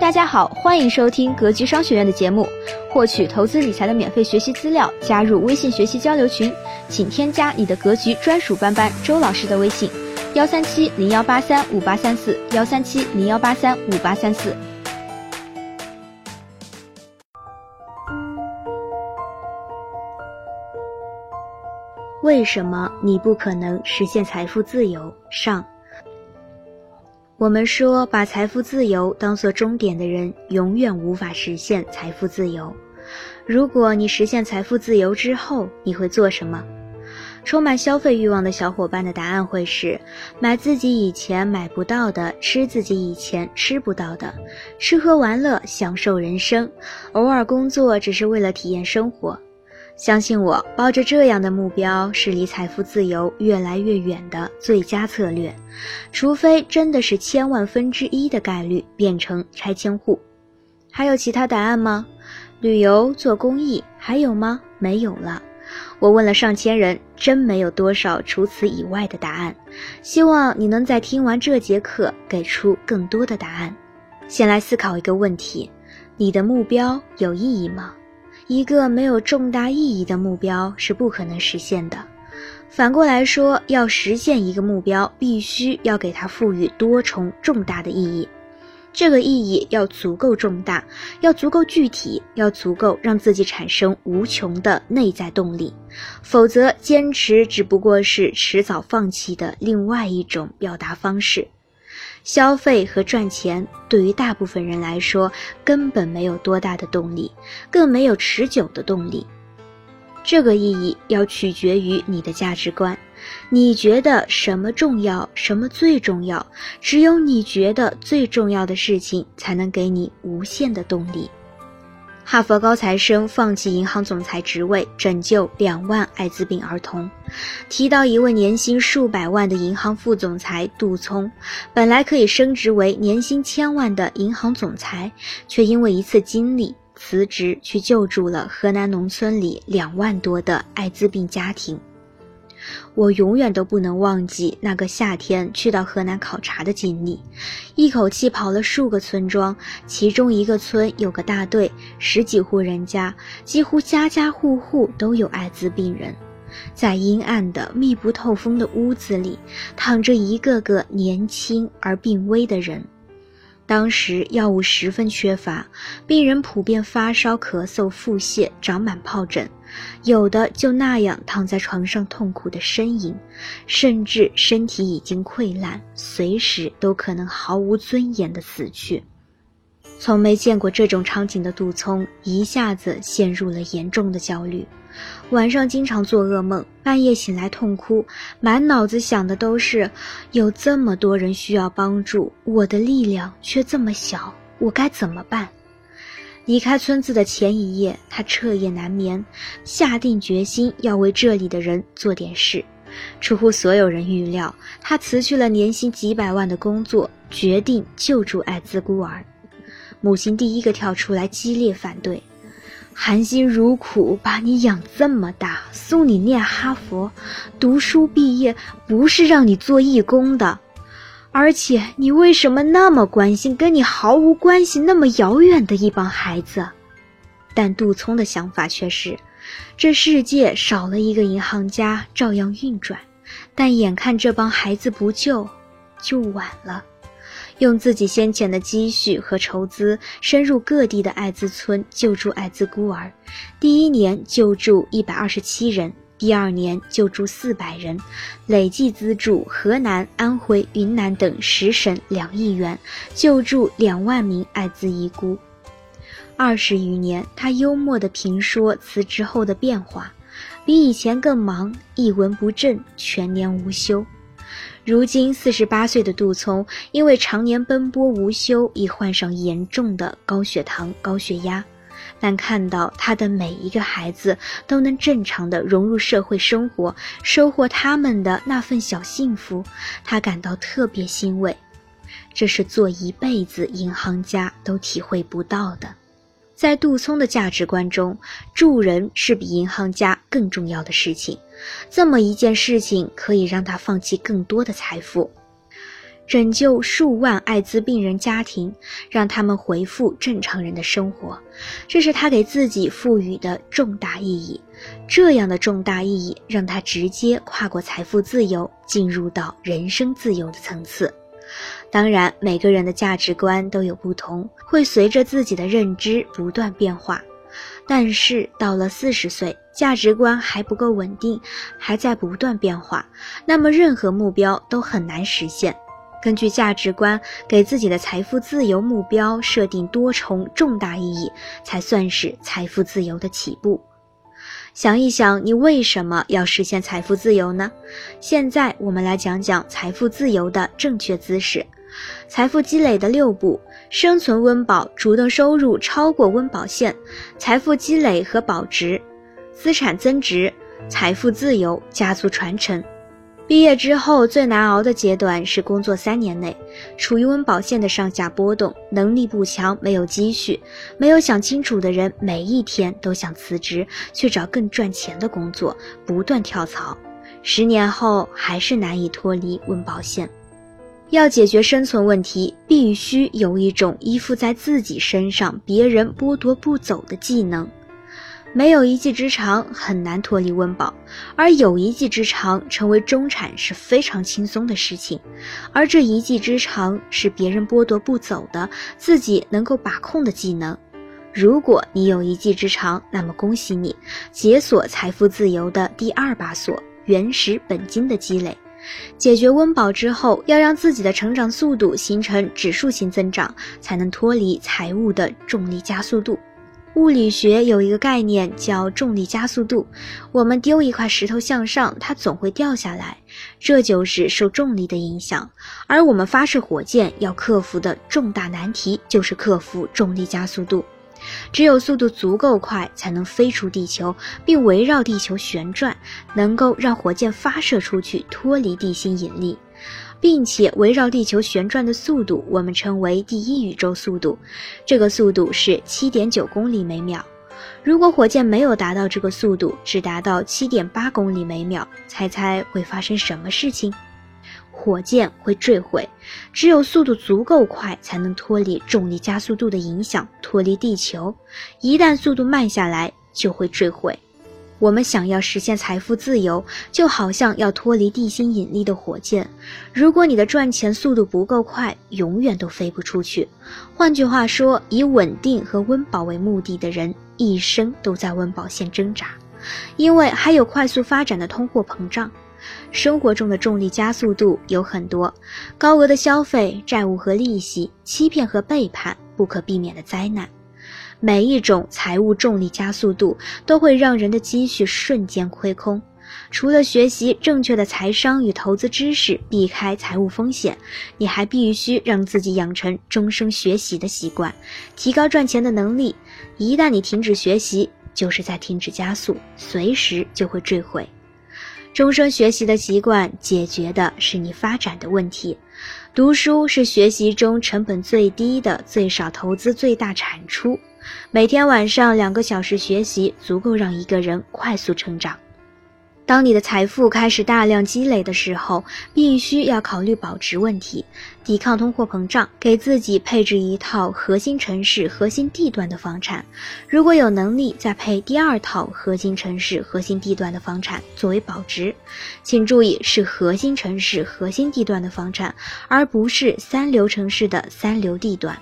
大家好，欢迎收听格局商学院的节目，获取投资理财的免费学习资料，加入微信学习交流群，请添加你的格局专属班班周老师的微信：幺三七零幺八三五八三四，幺三七零幺八三五八三四。为什么你不可能实现财富自由？上。我们说，把财富自由当做终点的人，永远无法实现财富自由。如果你实现财富自由之后，你会做什么？充满消费欲望的小伙伴的答案会是：买自己以前买不到的，吃自己以前吃不到的，吃喝玩乐，享受人生，偶尔工作只是为了体验生活。相信我，抱着这样的目标是离财富自由越来越远的最佳策略，除非真的是千万分之一的概率变成拆迁户。还有其他答案吗？旅游、做公益，还有吗？没有了。我问了上千人，真没有多少除此以外的答案。希望你能在听完这节课给出更多的答案。先来思考一个问题：你的目标有意义吗？一个没有重大意义的目标是不可能实现的。反过来说，要实现一个目标，必须要给它赋予多重重大的意义。这个意义要足够重大，要足够具体，要足够让自己产生无穷的内在动力。否则，坚持只不过是迟早放弃的另外一种表达方式。消费和赚钱对于大部分人来说根本没有多大的动力，更没有持久的动力。这个意义要取决于你的价值观，你觉得什么重要，什么最重要？只有你觉得最重要的事情，才能给你无限的动力。哈佛高材生放弃银行总裁职位，拯救两万艾滋病儿童。提到一位年薪数百万的银行副总裁杜聪，本来可以升职为年薪千万的银行总裁，却因为一次经历辞职，去救助了河南农村里两万多的艾滋病家庭。我永远都不能忘记那个夏天去到河南考察的经历，一口气跑了数个村庄，其中一个村有个大队，十几户人家，几乎家家户户都有艾滋病人，在阴暗的密不透风的屋子里，躺着一个个年轻而病危的人。当时药物十分缺乏，病人普遍发烧、咳嗽、腹泻、长满疱疹，有的就那样躺在床上痛苦的呻吟，甚至身体已经溃烂，随时都可能毫无尊严的死去。从没见过这种场景的杜聪一下子陷入了严重的焦虑。晚上经常做噩梦，半夜醒来痛哭，满脑子想的都是有这么多人需要帮助，我的力量却这么小，我该怎么办？离开村子的前一夜，他彻夜难眠，下定决心要为这里的人做点事。出乎所有人预料，他辞去了年薪几百万的工作，决定救助艾滋孤儿。母亲第一个跳出来激烈反对。含辛茹苦把你养这么大，送你念哈佛，读书毕业不是让你做义工的，而且你为什么那么关心跟你毫无关系、那么遥远的一帮孩子？但杜聪的想法却是，这世界少了一个银行家照样运转，但眼看这帮孩子不救，就晚了。用自己先前的积蓄和筹资，深入各地的艾滋村救助艾滋孤儿。第一年救助一百二十七人，第二年救助四百人，累计资助河南、安徽、云南等十省两亿元，救助两万名艾滋遗孤。二十余年，他幽默地评说辞职后的变化：比以前更忙，一文不振，全年无休。如今四十八岁的杜聪，因为常年奔波无休，已患上严重的高血糖、高血压。但看到他的每一个孩子都能正常的融入社会生活，收获他们的那份小幸福，他感到特别欣慰。这是做一辈子银行家都体会不到的。在杜聪的价值观中，助人是比银行家更重要的事情。这么一件事情可以让他放弃更多的财富。拯救数万艾滋病人家庭，让他们恢复正常人的生活，这是他给自己赋予的重大意义。这样的重大意义让他直接跨过财富自由，进入到人生自由的层次。当然，每个人的价值观都有不同，会随着自己的认知不断变化。但是到了四十岁，价值观还不够稳定，还在不断变化，那么任何目标都很难实现。根据价值观给自己的财富自由目标设定多重重大意义，才算是财富自由的起步。想一想，你为什么要实现财富自由呢？现在我们来讲讲财富自由的正确姿势。财富积累的六步：生存温饱，主动收入超过温饱线，财富积累和保值，资产增值，财富自由，家族传承。毕业之后最难熬的阶段是工作三年内，处于温饱线的上下波动，能力不强，没有积蓄，没有想清楚的人，每一天都想辞职去找更赚钱的工作，不断跳槽，十年后还是难以脱离温饱线。要解决生存问题，必须有一种依附在自己身上，别人剥夺不走的技能。没有一技之长，很难脱离温饱；而有一技之长，成为中产是非常轻松的事情。而这一技之长是别人剥夺不走的，自己能够把控的技能。如果你有一技之长，那么恭喜你，解锁财富自由的第二把锁——原始本金的积累。解决温饱之后，要让自己的成长速度形成指数型增长，才能脱离财务的重力加速度。物理学有一个概念叫重力加速度，我们丢一块石头向上，它总会掉下来，这就是受重力的影响。而我们发射火箭要克服的重大难题就是克服重力加速度。只有速度足够快，才能飞出地球，并围绕地球旋转，能够让火箭发射出去，脱离地心引力。并且围绕地球旋转的速度，我们称为第一宇宙速度。这个速度是七点九公里每秒。如果火箭没有达到这个速度，只达到七点八公里每秒，猜猜会发生什么事情？火箭会坠毁。只有速度足够快，才能脱离重力加速度的影响，脱离地球。一旦速度慢下来，就会坠毁。我们想要实现财富自由，就好像要脱离地心引力的火箭。如果你的赚钱速度不够快，永远都飞不出去。换句话说，以稳定和温饱为目的的人，一生都在温饱线挣扎，因为还有快速发展的通货膨胀。生活中的重力加速度有很多：高额的消费、债务和利息、欺骗和背叛、不可避免的灾难。每一种财务重力加速度都会让人的积蓄瞬间亏空。除了学习正确的财商与投资知识，避开财务风险，你还必须让自己养成终生学习的习惯，提高赚钱的能力。一旦你停止学习，就是在停止加速，随时就会坠毁。终生学习的习惯解决的是你发展的问题。读书是学习中成本最低的、最少投资、最大产出。每天晚上两个小时学习，足够让一个人快速成长。当你的财富开始大量积累的时候，必须要考虑保值问题，抵抗通货膨胀，给自己配置一套核心城市、核心地段的房产。如果有能力，再配第二套核心城市、核心地段的房产作为保值。请注意，是核心城市、核心地段的房产，而不是三流城市的三流地段。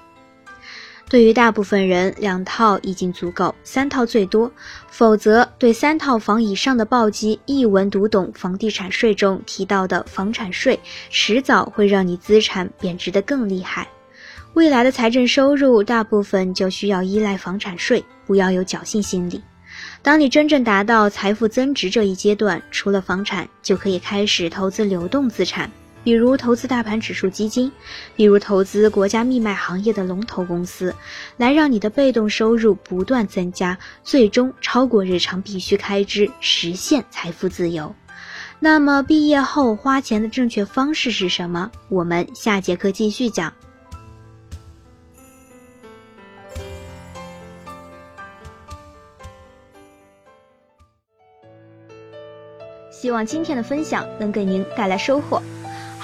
对于大部分人，两套已经足够，三套最多。否则，对三套房以上的暴击一文读懂房地产税中提到的房产税，迟早会让你资产贬值得更厉害。未来的财政收入大部分就需要依赖房产税，不要有侥幸心理。当你真正达到财富增值这一阶段，除了房产，就可以开始投资流动资产。比如投资大盘指数基金，比如投资国家密卖行业的龙头公司，来让你的被动收入不断增加，最终超过日常必须开支，实现财富自由。那么毕业后花钱的正确方式是什么？我们下节课继续讲。希望今天的分享能给您带来收获。